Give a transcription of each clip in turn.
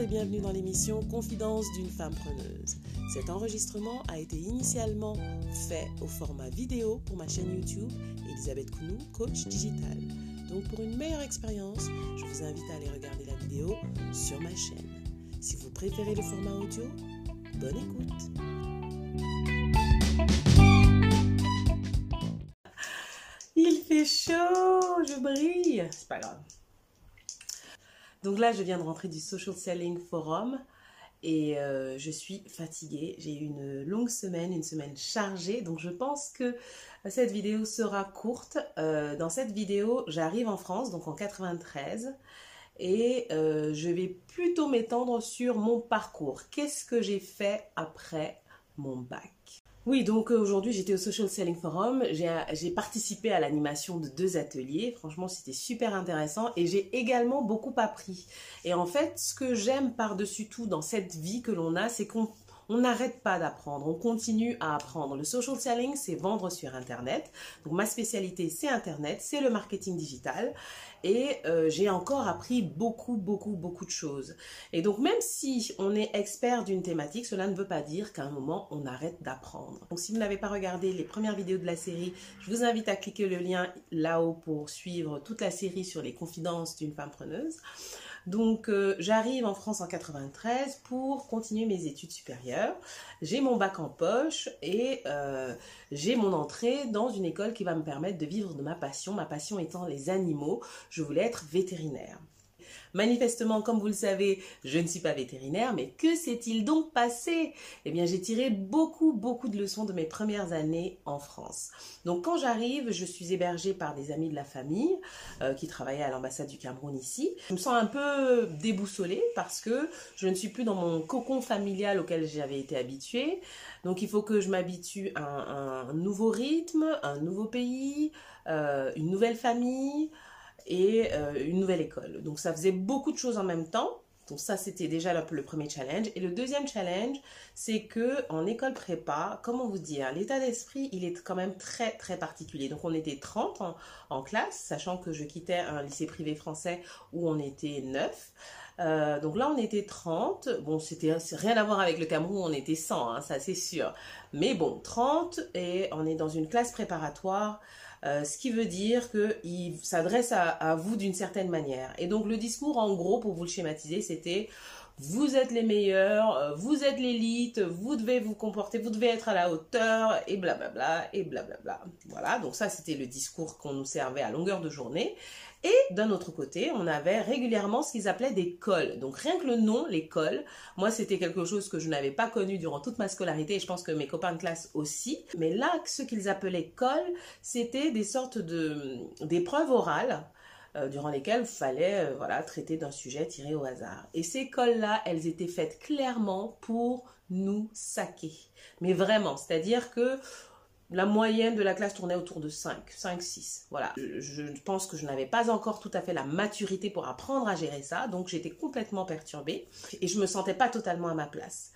et bienvenue dans l'émission Confidence d'une femme preneuse. Cet enregistrement a été initialement fait au format vidéo pour ma chaîne YouTube Elisabeth Kounou, coach digital. Donc pour une meilleure expérience, je vous invite à aller regarder la vidéo sur ma chaîne. Si vous préférez le format audio, bonne écoute. Il fait chaud, je brille. C'est pas grave. Donc là, je viens de rentrer du Social Selling Forum et euh, je suis fatiguée. J'ai eu une longue semaine, une semaine chargée. Donc je pense que cette vidéo sera courte. Euh, dans cette vidéo, j'arrive en France, donc en 93. Et euh, je vais plutôt m'étendre sur mon parcours. Qu'est-ce que j'ai fait après mon bac? Oui, donc aujourd'hui j'étais au Social Selling Forum, j'ai participé à l'animation de deux ateliers, franchement c'était super intéressant et j'ai également beaucoup appris. Et en fait, ce que j'aime par-dessus tout dans cette vie que l'on a, c'est qu'on on n'arrête pas d'apprendre, on continue à apprendre. Le social selling, c'est vendre sur Internet. Donc ma spécialité, c'est Internet, c'est le marketing digital. Et euh, j'ai encore appris beaucoup, beaucoup, beaucoup de choses. Et donc même si on est expert d'une thématique, cela ne veut pas dire qu'à un moment, on arrête d'apprendre. Donc si vous n'avez pas regardé les premières vidéos de la série, je vous invite à cliquer le lien là-haut pour suivre toute la série sur les confidences d'une femme preneuse. Donc euh, j'arrive en France en 93 pour continuer mes études supérieures. J'ai mon bac en poche et euh, j'ai mon entrée dans une école qui va me permettre de vivre de ma passion, ma passion étant les animaux. Je voulais être vétérinaire. Manifestement, comme vous le savez, je ne suis pas vétérinaire, mais que s'est-il donc passé? Eh bien, j'ai tiré beaucoup, beaucoup de leçons de mes premières années en France. Donc, quand j'arrive, je suis hébergée par des amis de la famille euh, qui travaillaient à l'ambassade du Cameroun ici. Je me sens un peu déboussolée parce que je ne suis plus dans mon cocon familial auquel j'avais été habituée. Donc, il faut que je m'habitue à un, nouveau rythme, un nouveau pays, euh, une nouvelle famille et euh, une nouvelle école. Donc ça faisait beaucoup de choses en même temps. Donc ça c'était déjà le, premier challenge. Et le deuxième challenge, c'est que en école prépa, comment vous dire, l'état d'esprit il est quand même très très particulier. Donc on était 30 en, classe, sachant que je quittais un lycée privé français où on était 9. Euh, donc là, on était 30. Bon, c'était rien à voir avec le Cameroun, on était 100, hein, ça c'est sûr. Mais bon, 30 et on est dans une classe préparatoire euh, ce qui veut dire qu'il s'adresse à, vous d'une certaine manière. Et donc le discours, en gros, pour vous le schématiser, c'était vous êtes les meilleurs, euh, vous êtes l'élite, vous devez vous comporter, vous devez être à la hauteur, et blablabla, et blablabla. Voilà, donc ça c'était le discours qu'on nous servait à longueur de journée. Et d'un autre côté, on avait régulièrement ce qu'ils appelaient des cols. Donc rien que le nom, les cols, moi c'était quelque chose que je n'avais pas connu durant toute ma scolarité et je pense que mes copains de classe aussi. Mais là, ce qu'ils appelaient cols, c'était des sortes d'épreuves orales. Euh, durant lesquelles il fallait euh, voilà, traiter d'un sujet tiré au hasard. Et ces cols-là, elles étaient faites clairement pour nous saquer. Mais vraiment, c'est-à-dire que la moyenne de la classe tournait autour de 5, 5, 6. Voilà. Je, pense que je n'avais pas encore tout à fait la maturité pour apprendre à gérer ça, donc j'étais complètement perturbée et je me sentais pas totalement à ma place.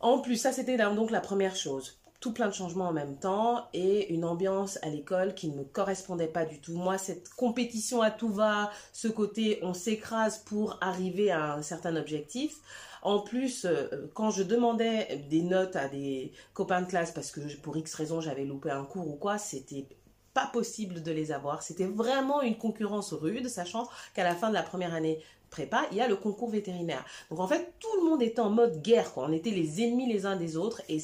En plus, ça c'était donc la première chose. Tout plein de changements en même temps et une ambiance à l'école qui ne me correspondait pas du tout. Moi, cette compétition à tout va, ce côté on s'écrase pour arriver à un certain objectif, en plus, euh, quand je demandais des notes à des copains de classe parce que pour X raison j'avais loupé un cours ou quoi, c'était pas possible de les avoir. C'était vraiment une concurrence rude, sachant qu'à la fin de la première année prépa, il y a le concours vétérinaire. Donc en fait, tout le monde était en mode guerre, On était les ennemis les uns des autres et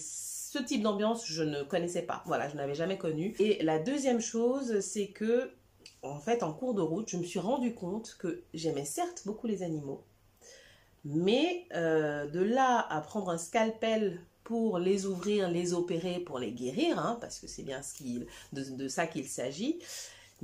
ce type d'ambiance, je ne connaissais pas. Voilà, je n'avais jamais connu. Et la deuxième chose, c'est que, en fait, en cours de route, je me suis rendu compte que j'aimais certes beaucoup les animaux, mais euh, de là à prendre un scalpel pour les ouvrir, les opérer, pour les guérir, hein, parce que c'est bien de, ça qu'il s'agit,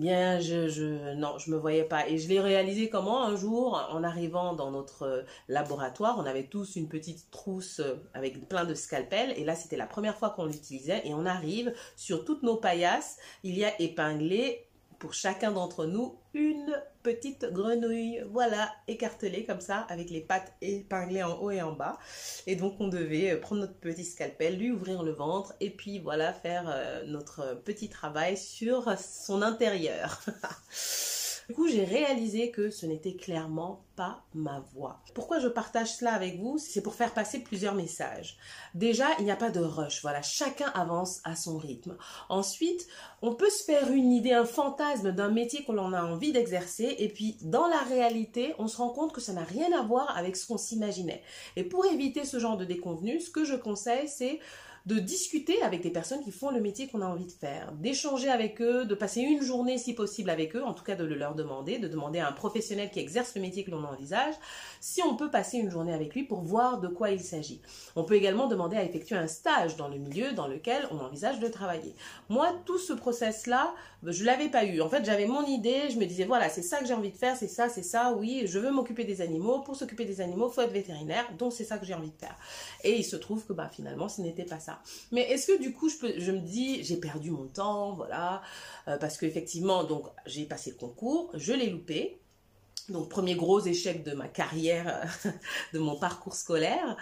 bien je, je non je me voyais pas. Et je l'ai réalisé comment un jour en arrivant dans notre laboratoire on avait tous une petite trousse avec plein de scalpels. Et là c'était la première fois qu'on l'utilisait. Et on arrive sur toutes nos paillasses. Il y a épinglé pour chacun d'entre nous une petite grenouille, voilà, écartelée comme ça, avec les pattes épinglées en haut et en bas. Et donc on devait euh, prendre notre petit scalpel, lui ouvrir le ventre, et puis voilà, faire euh, notre petit travail sur son intérieur. Du coup, j'ai réalisé que ce n'était clairement pas ma voix. Pourquoi je partage cela avec vous? C'est pour faire passer plusieurs messages. Déjà, il n'y a pas de rush. Voilà, chacun avance à son rythme. Ensuite, on peut se faire une idée, un fantasme d'un métier qu'on a envie d'exercer et puis dans la réalité, on se rend compte que ça n'a rien à voir avec ce qu'on s'imaginait. Et pour éviter ce genre de déconvenu, ce que je conseille, c'est de discuter avec des personnes qui font le métier qu'on a envie de faire, d'échanger avec eux, de passer une journée si possible avec eux, en tout cas de le leur demander, de demander à un professionnel qui exerce le métier que l'on envisage si on peut passer une journée avec lui pour voir de quoi il s'agit. On peut également demander à effectuer un stage dans le milieu dans lequel on envisage de travailler. Moi, tout ce process-là, je l'avais pas eu. En fait, j'avais mon idée, je me disais voilà, c'est ça que j'ai envie de faire, c'est ça, c'est ça, oui, je veux m'occuper des animaux. Pour s'occuper des animaux, faut être vétérinaire, donc c'est ça que j'ai envie de faire. Et il se trouve que bah finalement, ce n'était pas ça. Mais est-ce que du coup, je, me dis, j'ai perdu mon temps, voilà, euh, parce qu'effectivement, donc j'ai passé le concours, je l'ai loupé. Donc, premier gros échec de ma carrière, de mon parcours scolaire.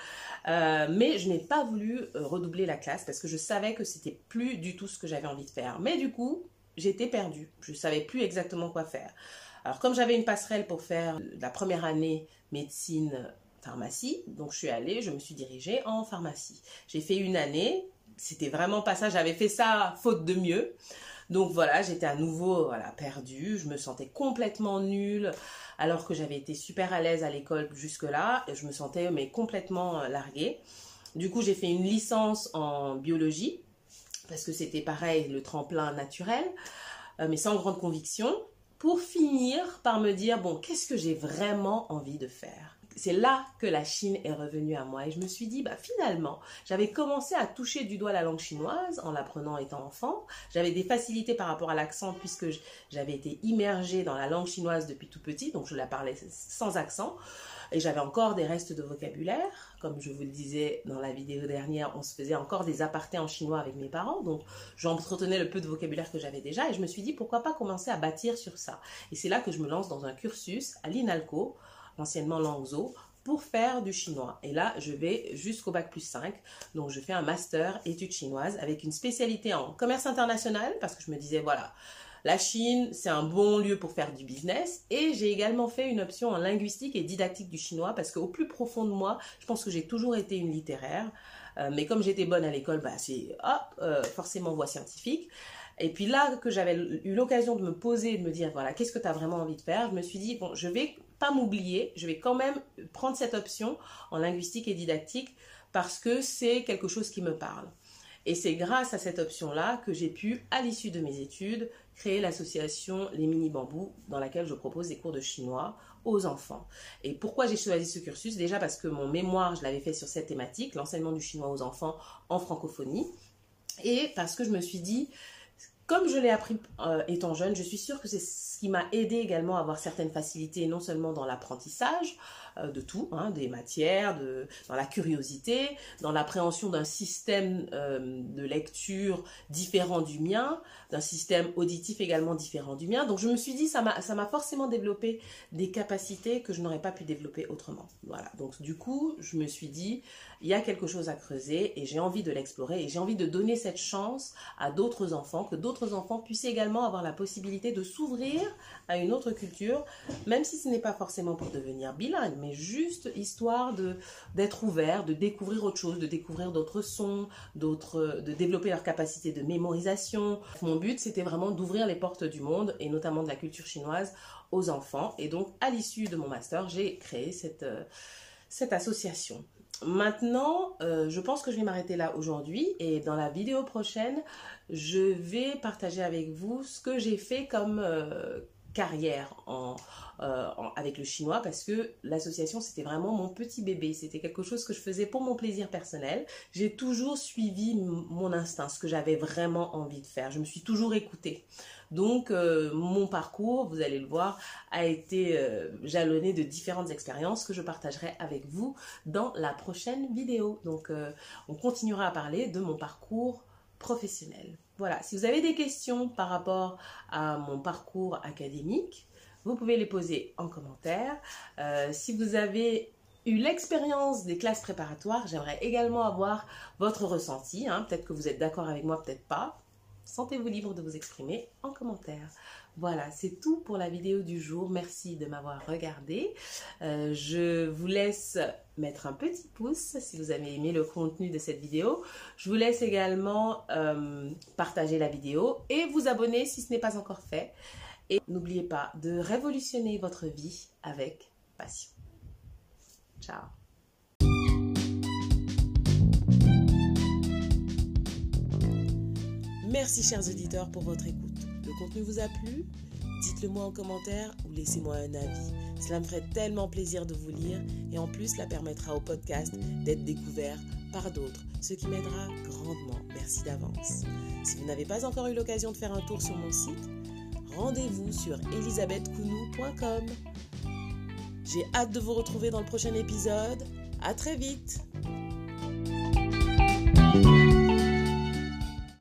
Euh, mais je n'ai pas voulu euh, redoubler la classe parce que je savais que c'était plus du tout ce que j'avais envie de faire. Mais du coup, j'étais perdue. Je ne savais plus exactement quoi faire. Alors, comme j'avais une passerelle pour faire la première année médecine pharmacie, donc je suis allée, je me suis dirigée en pharmacie. J'ai fait une année, c'était vraiment pas ça, j'avais fait ça faute de mieux. Donc voilà, j'étais à nouveau voilà, perdue, je me sentais complètement nulle, alors que j'avais été super à l'aise à l'école jusque-là, je me sentais mais complètement euh, larguée. Du coup, j'ai fait une licence en biologie, parce que c'était pareil, le tremplin naturel, euh, mais sans grande conviction, pour finir par me dire, bon, qu'est-ce que j'ai vraiment envie de faire? C'est là que la Chine est revenue à moi. Et je me suis dit, bah, finalement, j'avais commencé à toucher du doigt la langue chinoise en l'apprenant étant enfant. J'avais des facilités par rapport à l'accent puisque j'avais été immergée dans la langue chinoise depuis tout petit, donc je la parlais sans accent. Et j'avais encore des restes de vocabulaire. Comme je vous le disais dans la vidéo dernière, on se faisait encore des apartés en chinois avec mes parents. Donc j'entretenais le peu de vocabulaire que j'avais déjà. Et je me suis dit, pourquoi pas commencer à bâtir sur ça. Et c'est là que je me lance dans un cursus à l'INALCO anciennement Langzhou, pour faire du chinois. Et là, je vais jusqu'au bac plus 5. Donc, je fais un master études chinoises avec une spécialité en commerce international parce que je me disais, voilà, la Chine, c'est un bon lieu pour faire du business. Et j'ai également fait une option en linguistique et didactique du chinois parce qu'au plus profond de moi, je pense que j'ai toujours été une littéraire. Euh, mais comme j'étais bonne à l'école, bah, c'est hop, euh, forcément voie scientifique. Et puis là que j'avais eu l'occasion de me poser et de me dire, voilà, qu'est-ce que tu as vraiment envie de faire Je me suis dit, bon, je vais pas m'oublier, je vais quand même prendre cette option en linguistique et didactique parce que c'est quelque chose qui me parle. Et c'est grâce à cette option-là que j'ai pu, à l'issue de mes études, créer l'association Les Mini Bambous, dans laquelle je propose des cours de chinois aux enfants. Et pourquoi j'ai choisi ce cursus? Déjà parce que mon mémoire, je l'avais fait sur cette thématique, l'enseignement du chinois aux enfants en francophonie. Et parce que je me suis dit, comme je l'ai appris euh, étant jeune, je suis sûre que c'est ce qui m'a aidé également à avoir certaines facilités, non seulement dans l'apprentissage, euh, de tout, hein, des matières, dans la curiosité, dans l'appréhension d'un système euh, de lecture différent du mien, d'un système auditif également différent du mien. Donc je me suis dit, ça m'a forcément développé des capacités que je n'aurais pas pu développer autrement. Voilà, donc du coup, je me suis dit, il y a quelque chose à creuser et j'ai envie de l'explorer et j'ai envie de donner cette chance à d'autres enfants, que d'autres enfants puissent également avoir la possibilité de s'ouvrir à une autre culture, même si ce n'est pas forcément pour devenir bilingue, mais juste histoire de d'être ouvert, de découvrir autre chose, de découvrir d'autres sons, de développer leur capacité de mémorisation. Mon but, c'était vraiment d'ouvrir les portes du monde et notamment de la culture chinoise aux enfants. Et donc, à l'issue de mon master, j'ai créé cette, euh, cette association. Maintenant, euh, je pense que je vais m'arrêter là aujourd'hui et dans la vidéo prochaine, je vais partager avec vous ce que j'ai fait comme, euh, carrière euh, avec le chinois parce que l'association c'était vraiment mon petit bébé, c'était quelque chose que je faisais pour mon plaisir personnel. J'ai toujours suivi mon instinct, ce que j'avais vraiment envie de faire. Je me suis toujours écoutée. Donc euh, mon parcours, vous allez le voir, a été euh, jalonné de différentes expériences que je partagerai avec vous dans la prochaine vidéo. Donc on continuera à parler de mon parcours professionnel. Voilà, si vous avez des questions par rapport à mon parcours académique, vous pouvez les poser en commentaire. Euh, si vous avez eu l'expérience des classes préparatoires, j'aimerais également avoir votre ressenti. Hein. Peut-être que vous êtes d'accord avec moi, peut-être pas. Sentez-vous libre de vous exprimer en commentaire. Voilà, c'est tout pour la vidéo du jour. Merci de m'avoir regardé. Euh, je vous laisse mettre un petit pouce si vous avez aimé le contenu de cette vidéo. Je vous laisse également euh, partager la vidéo et vous abonner si ce n'est pas encore fait. Et n'oubliez pas de révolutionner votre vie avec passion. Ciao Merci chers auditeurs pour votre écoute. Le contenu vous a plu? Dites-le moi en commentaire ou laissez-moi un avis. Cela me ferait tellement plaisir de vous lire et en plus cela permettra au podcast d'être découvert par d'autres, ce qui m'aidera grandement. Merci d'avance. Si vous n'avez pas encore eu l'occasion de faire un tour sur mon site, rendez-vous sur elisabethcounou.com. J'ai hâte de vous retrouver dans le prochain épisode. À très vite